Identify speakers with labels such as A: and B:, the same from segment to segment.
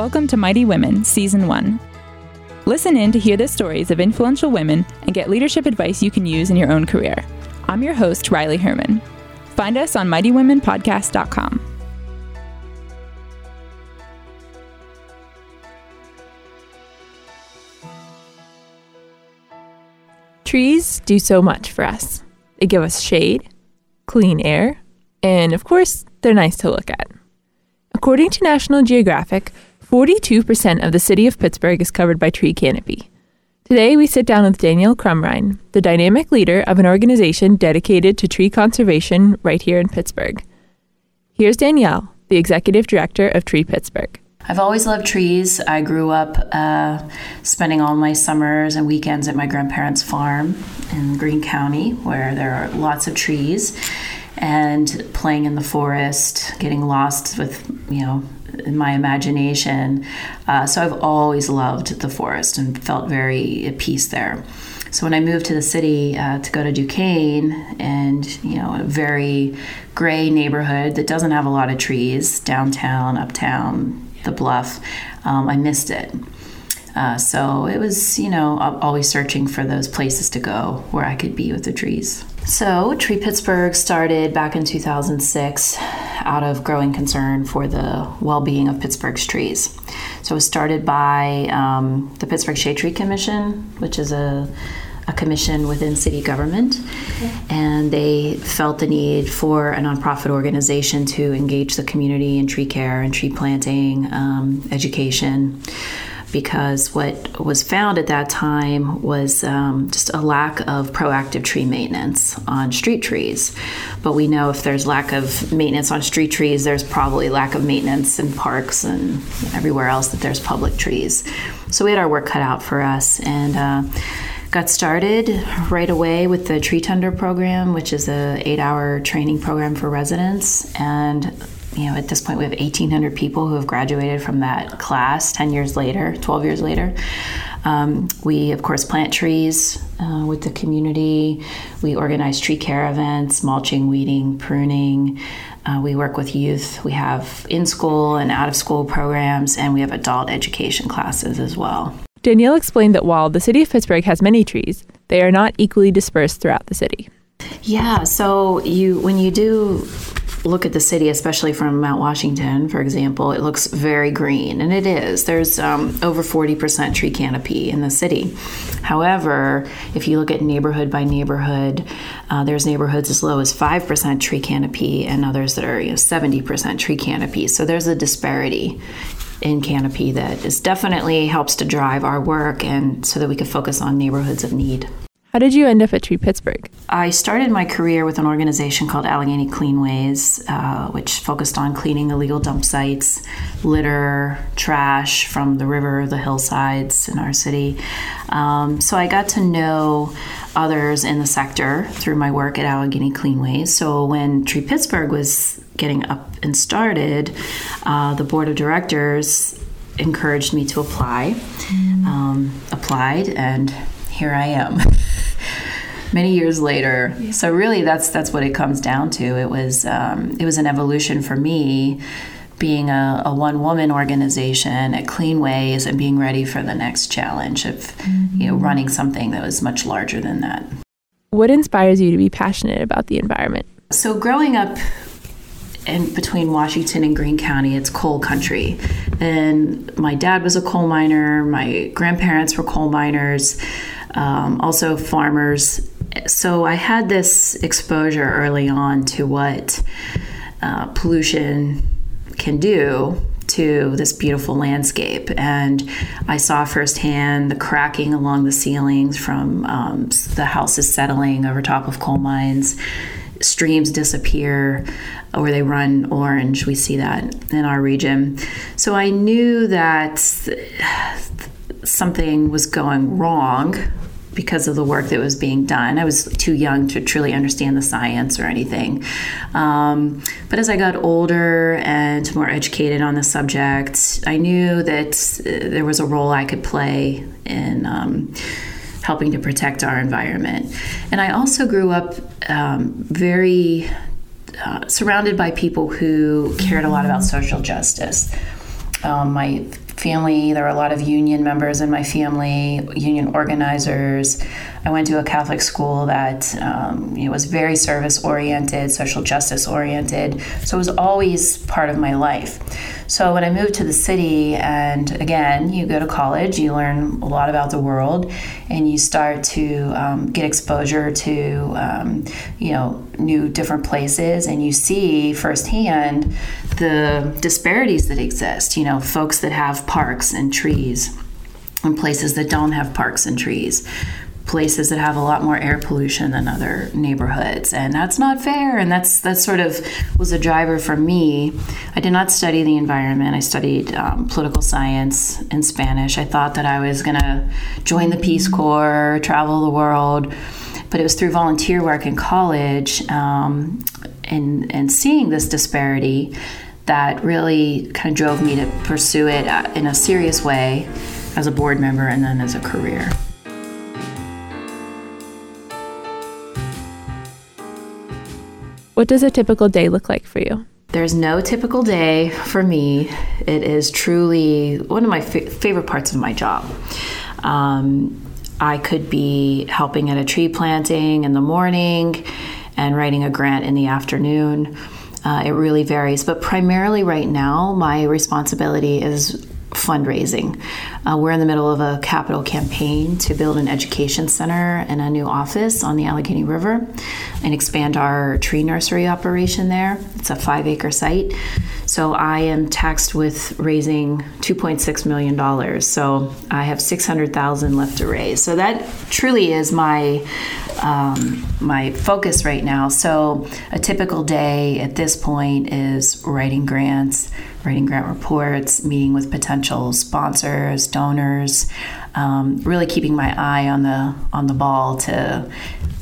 A: Welcome to Mighty Women, Season 1. Listen in to hear the stories of influential women and get leadership advice you can use in your own career. I'm your host, Riley Herman. Find us on mightywomenpodcast.com.
B: Trees do so much for us. They give us shade, clean air, and of course, they're nice to look at. According to National Geographic, 42% of the city of Pittsburgh is covered by tree canopy. Today, we sit down with Danielle Crumrine, the dynamic leader of an organization dedicated to tree conservation right here in Pittsburgh. Here's Danielle, the executive director of Tree Pittsburgh.
C: I've always loved trees. I grew up uh, spending all my summers and weekends at my grandparents' farm in Greene County, where there are lots of trees, and playing in the forest, getting lost with, you know, in my imagination. Uh, so I've always loved the forest and felt very at peace there. So when I moved to the city uh, to go to Duquesne, and you know, a very gray neighborhood that doesn't have a lot of trees, downtown, uptown, the bluff, um, I missed it. Uh, so it was, you know, always searching for those places to go where I could be with the trees. So, Tree Pittsburgh started back in 2006 out of growing concern for the well being of Pittsburgh's trees. So, it was started by um, the Pittsburgh Shade Tree Commission, which is a a commission within city government, okay. and they felt the need for a nonprofit organization to engage the community in tree care and tree planting, um, education because what was found at that time was um, just a lack of proactive tree maintenance on street trees. But we know if there's lack of maintenance on street trees, there's probably lack of maintenance in parks and everywhere else that there's public trees. So we had our work cut out for us and. Uh, got started right away with the tree tender program which is a eight hour training program for residents and you know, at this point, we have 1,800 people who have graduated from that class 10 years later, 12 years later. Um, we, of course, plant trees uh, with the community. We organize tree care events, mulching, weeding, pruning. Uh, we work with youth. We have in school and out of school programs, and we have adult education classes as well.
B: Danielle explained that while the city of Pittsburgh has many trees, they are not equally dispersed throughout the city.
C: Yeah, so you when you do look at the city, especially from Mount Washington, for example, it looks very green, and it is. There's um, over 40% tree canopy in the city. However, if you look at neighborhood by neighborhood, uh, there's neighborhoods as low as 5% tree canopy and others that are you know, 70% tree canopy. So there's a disparity in canopy that is definitely helps to drive our work and so that we can focus on neighborhoods of need.
B: How did you end up at Tree Pittsburgh?
C: I started my career with an organization called Allegheny Cleanways, uh, which focused on cleaning illegal dump sites, litter, trash from the river, the hillsides in our city. Um, so I got to know others in the sector through my work at Allegheny Cleanways. So when Tree Pittsburgh was getting up and started, uh, the board of directors encouraged me to apply. Mm. Um, applied and here I am. Many years later, yeah. so really, that's that's what it comes down to. It was um, it was an evolution for me, being a, a one woman organization at Cleanways and being ready for the next challenge of mm-hmm. you know running something that was much larger than that.
B: What inspires you to be passionate about the environment?
C: So growing up and between Washington and Greene County, it's coal country. And my dad was a coal miner, my grandparents were coal miners um, also farmers. So I had this exposure early on to what uh, pollution can do to this beautiful landscape. And I saw firsthand the cracking along the ceilings from um, the houses settling over top of coal mines. Streams disappear or they run orange. We see that in our region. So I knew that something was going wrong because of the work that was being done. I was too young to truly understand the science or anything. Um, but as I got older and more educated on the subject, I knew that uh, there was a role I could play in. Um, helping to protect our environment. And I also grew up um, very uh, surrounded by people who cared a lot about social justice. Um, my family. There were a lot of union members in my family, union organizers. I went to a Catholic school that um, you know, was very service oriented, social justice oriented. So it was always part of my life. So when I moved to the city, and again, you go to college, you learn a lot about the world, and you start to um, get exposure to um, you know new different places, and you see firsthand the disparities that exist. You know, folks that have parks and trees, and places that don't have parks and trees places that have a lot more air pollution than other neighborhoods. And that's not fair. And that's that sort of was a driver for me. I did not study the environment. I studied um, political science and spanish. I thought that i was going to join the peace corps travel the world but it was through volunteer work in college um, and, and seeing this disparity that really kind of drove me to pursue it uh, in a serious way as a board member and then as a career.
B: What does a typical day look like for you?
C: There's no typical day for me. It is truly one of my favorite parts of my job. Um, I could be helping at a tree planting in the morning and writing a grant in the afternoon. Uh, it really varies, but primarily right now, my responsibility is fundraising. Uh, we're in the middle of a capital campaign to build an education center and a new office on the Allegheny River and expand our tree nursery operation there. It's a five acre site. So I am taxed with raising $2.6 million. So I have 600,000 left to raise. So that truly is my um, my focus right now. So a typical day at this point is writing grants, writing grant reports, meeting with potential sponsors, donors, um, really keeping my eye on the on the ball to,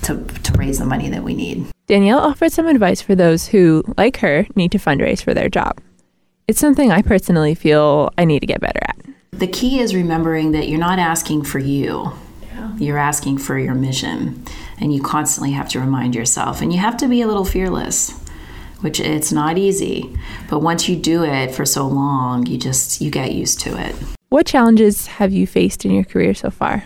C: to to raise the money that we need.
B: Danielle offered some advice for those who, like her, need to fundraise for their job. It's something I personally feel I need to get better at.
C: The key is remembering that you're not asking for you. Yeah. You're asking for your mission, and you constantly have to remind yourself, and you have to be a little fearless which it's not easy but once you do it for so long you just you get used to it
B: what challenges have you faced in your career so far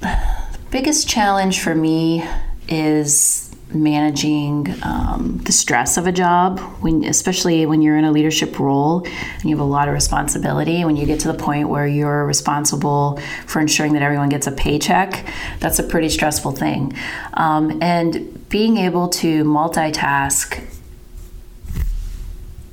B: the
C: biggest challenge for me is managing um, the stress of a job when especially when you're in a leadership role and you have a lot of responsibility. When you get to the point where you're responsible for ensuring that everyone gets a paycheck that's a pretty stressful thing. Um, and being able to multitask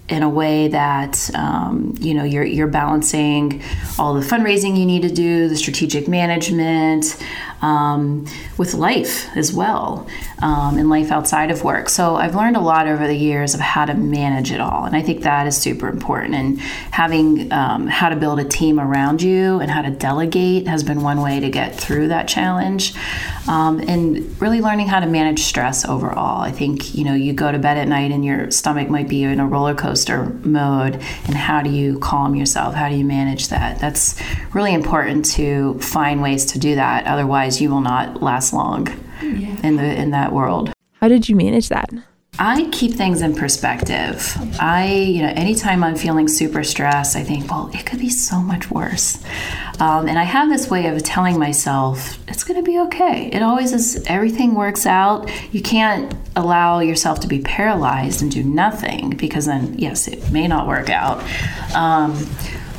C: in a way that um, you know you're you're balancing all the fundraising you need to do, the strategic management, um, with life as well, um, and life outside of work. So I've learned a lot over the years of how to manage it all, and I think that is super important. And having um, how to build a team around you and how to delegate has been one way to get through that challenge, um, and really learning how to manage stress overall. I think you know you go to bed at night and your stomach might be in a roller coaster mode, and how do you calm yourself? How do you manage that? That's really important to find ways to do that. Otherwise otherwise you will not last long yeah. in the in that world.
B: How did you manage that?
C: I keep things in perspective. I, you know, anytime I'm feeling super stressed, I think, well, it could be so much worse. Um, and I have this way of telling myself, it's going to be okay. It always is, everything works out. You can't allow yourself to be paralyzed and do nothing because then, yes, it may not work out. Um,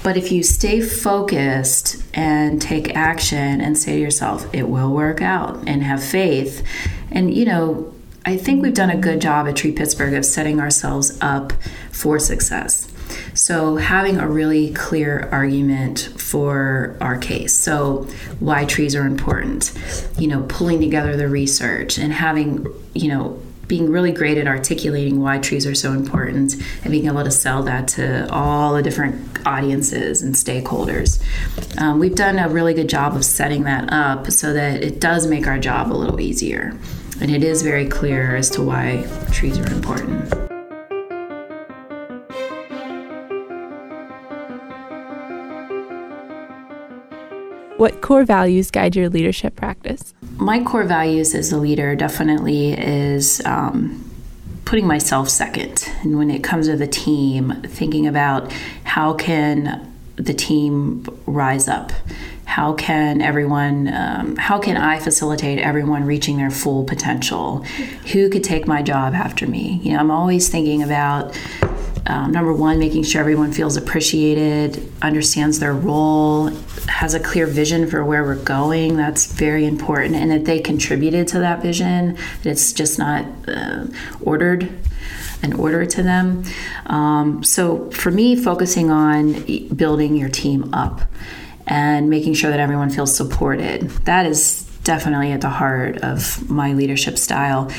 C: but if you stay focused and take action and say to yourself, it will work out and have faith, and you know, I think we've done a good job at Tree Pittsburgh of setting ourselves up for success. So, having a really clear argument for our case. So, why trees are important, you know, pulling together the research and having, you know, being really great at articulating why trees are so important and being able to sell that to all the different audiences and stakeholders. Um, we've done a really good job of setting that up so that it does make our job a little easier. And it is very clear as to why trees are important.
B: What core values guide your leadership practice?
C: My core values as a leader definitely is um, putting myself second. And when it comes to the team, thinking about how can the team rise up? How can everyone, um, how can I facilitate everyone reaching their full potential? Who could take my job after me? You know, I'm always thinking about um, number one, making sure everyone feels appreciated, understands their role, has a clear vision for where we're going. That's very important, and that they contributed to that vision. That it's just not uh, ordered an order to them. Um, so for me, focusing on building your team up and making sure that everyone feels supported. That is definitely at the heart of my leadership style.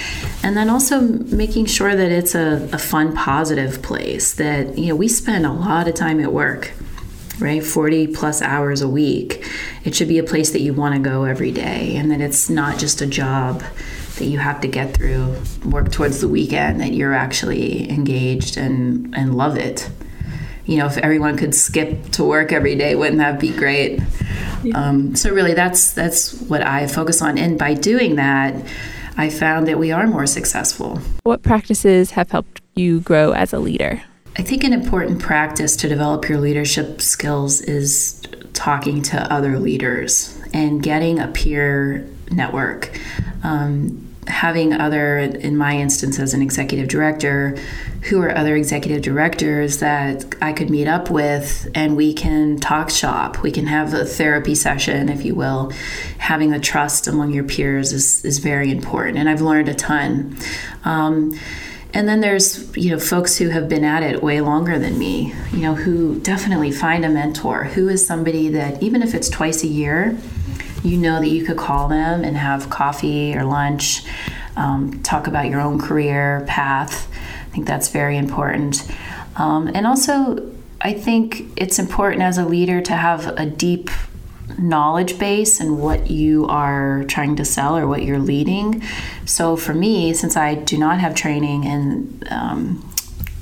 C: And then also making sure that it's a, a fun, positive place that, you know, we spend a lot of time at work right? 40 plus hours a week. It should be a place that you want to go every day and that it's not just a job that you have to get through work towards the weekend that you're actually engaged and and love it. You know if everyone could skip to work every day wouldn't that be great um, so really, that's that's what I focus on, and by doing that, I found that we are more successful.
B: What practices have helped you grow as a leader?
C: I think an important practice to develop your leadership skills is talking to other leaders and getting a peer network. Um, having other, in my instance as an executive director, who are other executive directors that I could meet up with and we can talk shop. We can have a therapy session, if you will. Having the trust among your peers is, is very important. And I've learned a ton. Um, and then there's you know folks who have been at it way longer than me you know who definitely find a mentor who is somebody that even if it's twice a year you know that you could call them and have coffee or lunch, um, talk about your own career path. I think that's very important. Um, and also, I think it's important as a leader to have a deep knowledge base and what you are trying to sell or what you're leading. So for me, since I do not have training in um,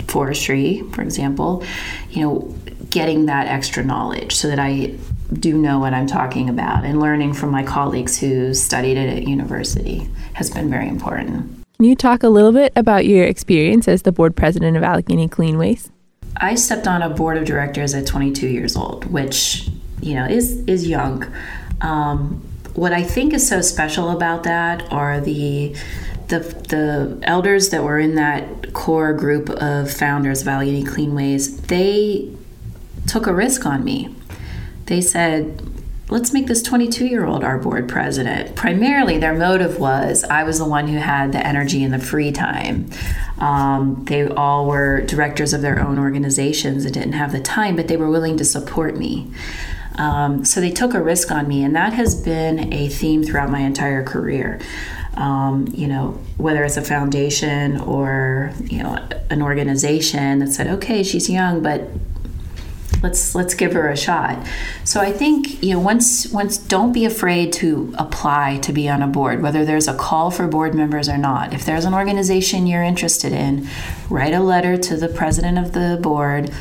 C: forestry, for example, you know, getting that extra knowledge so that I do know what I'm talking about, and learning from my colleagues who studied it at university has been very important.
B: Can you talk a little bit about your experience as the board president of Allegheny Cleanways?
C: I stepped on a board of directors at 22 years old, which you know is is young. Um, what I think is so special about that are the the the elders that were in that core group of founders of Allegheny Cleanways. They took a risk on me they said, let's make this 22 year old our board president. Primarily, their motive was I was the one who had the energy and the free time. Um, they all were directors of their own organizations and didn't have the time, but they were willing to support me. Um, so they took a risk on me, and that has been a theme throughout my entire career. Um, you know, whether it's a foundation or you know an organization that said, "Okay, she's young, but let's let's give her a shot so i think you know once once don't be afraid to apply to be on a board whether there's a call for board members or not if there's an organization you're interested in write a letter to the president of the board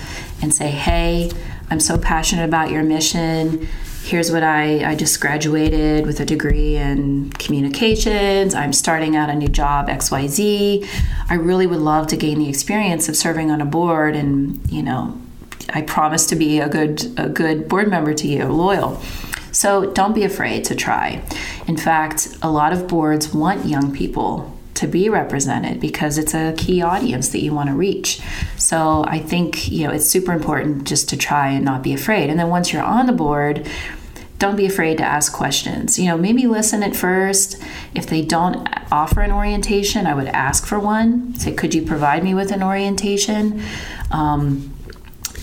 C: and say hey i'm so passionate about your mission here's what I, I just graduated with a degree in communications. I'm starting out a new job, XYZ. I really would love to gain the experience of serving on a board and, you know, I promise to be a good a good board member to you, loyal. So don't be afraid to try. In fact, a lot of boards want young people to be represented because it's a key audience that you want to reach. So I think, you know, it's super important just to try and not be afraid. And then once you're on the board, don't be afraid to ask questions. You know, maybe listen at first. If they don't offer an orientation, I would ask for one. Say, could you provide me with an orientation? Um,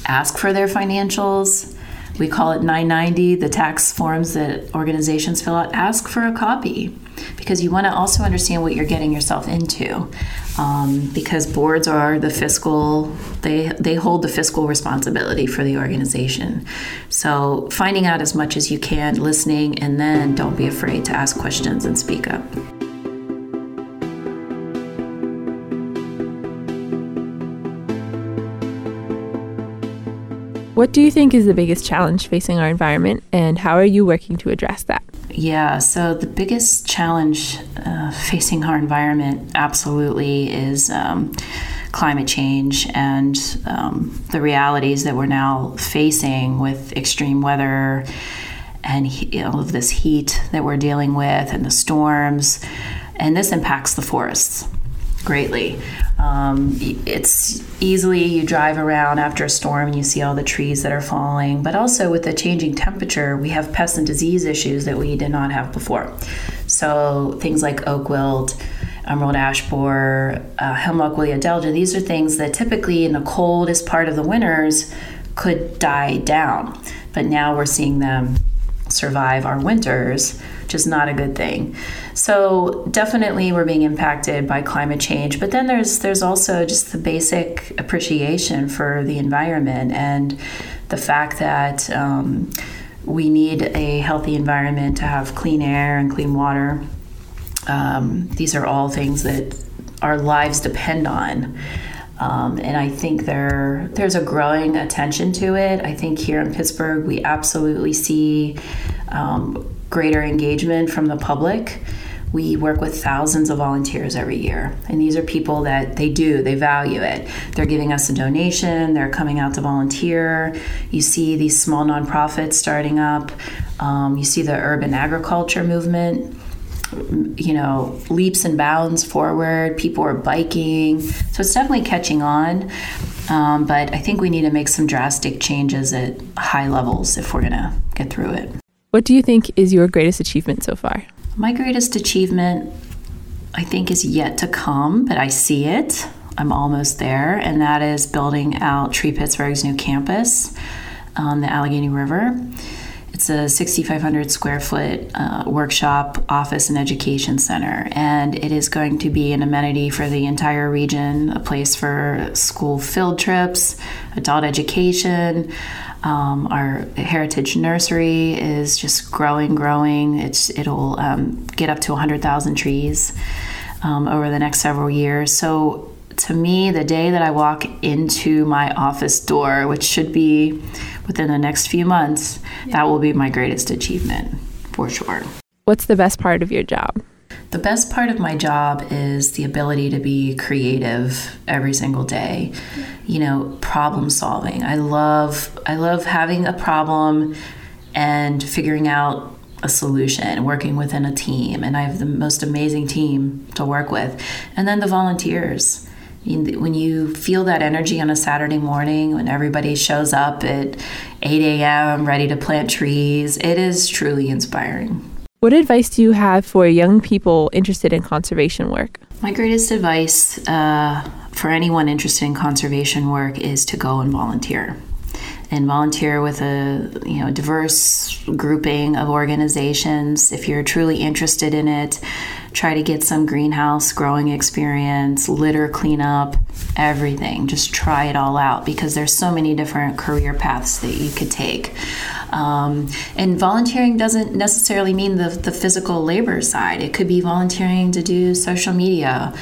C: ask for their financials. We call it 990, the tax forms that organizations fill out. Ask for a copy because you want to also understand what you're getting yourself into. Um, because boards are the fiscal, they, they hold the fiscal responsibility for the organization. So finding out as much as you can, listening, and then don't be afraid to ask questions and speak up.
B: What do you think is the biggest challenge facing our environment, and how are you working to address that?
C: Yeah, so the biggest challenge uh, facing our environment absolutely is um, climate change and um, the realities that we're now facing with extreme weather and he, all of this heat that we're dealing with and the storms. And this impacts the forests greatly. Um, it's easily you drive around after a storm and you see all the trees that are falling, but also with the changing temperature, we have pest and disease issues that we did not have before. So things like oak wilt, emerald ash borer, uh, hemlock woolly adelgid, these are things that typically in the coldest part of the winters could die down, but now we're seeing them survive our winters, which is not a good thing. So definitely we're being impacted by climate change, but then there's there's also just the basic appreciation for the environment and the fact that um, we need a healthy environment to have clean air and clean water. Um, these are all things that our lives depend on. Um, and I think there there's a growing attention to it. I think here in Pittsburgh, we absolutely see um, greater engagement from the public. We work with thousands of volunteers every year, and these are people that they do, they value it. They're giving us a donation, they're coming out to volunteer. You see these small nonprofits starting up, um, you see the urban agriculture movement you know, leaps and bounds forward. People are biking. So it's definitely catching on. Um, but I think we need to make some drastic changes at high levels if we're going to get through it.
B: What do you think is your greatest achievement so far?
C: My greatest achievement, I think, is yet to come, but I see it. I'm almost there, and that is building out Tree Pittsburgh's new campus on the Allegheny River. It's a 6,500 square foot uh, workshop, office, and education center, and it is going to be an amenity for the entire region, a place for school field trips, adult education. Um, our heritage nursery is just growing, growing. It's it'll um, get up to 100,000 trees um, over the next several years. So to me, the day that I walk into my office door, which should be within the next few months, yeah. that will be my greatest achievement for sure.
B: What's the best part of your job?
C: The best part of my job is the ability to be creative every single day. You know, problem solving. I love I love having a problem and figuring out a solution, working within a team, and I have the most amazing team to work with. And then the volunteers when you feel that energy on a Saturday morning, when everybody shows up at 8 a.m. ready to plant trees, it is truly inspiring.
B: What advice do you have for young people interested in conservation work?
C: My greatest advice uh, for anyone interested in conservation work is to go and volunteer and volunteer with a you know diverse grouping of organizations. If you're truly interested in it try to get some greenhouse growing experience litter cleanup everything. Just try it all out because there's so many different career paths that you could take. Um, and volunteering doesn't necessarily mean the, the physical labor side. It could be volunteering to do social media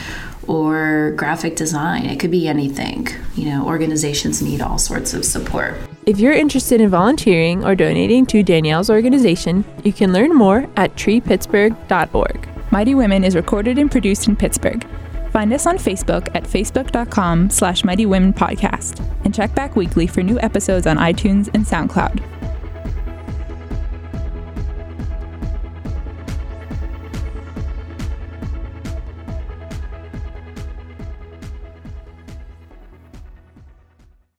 C: or graphic design. It could be anything. You know, organizations need all sorts of support.
B: If you're interested in volunteering or donating to Danielle's organization, you can learn more at treepittsburgh.org.
A: Mighty Women is recorded and produced in Pittsburgh. Find us on Facebook at facebook.com slash Mighty Women Podcast and check back weekly for new episodes on iTunes and SoundCloud.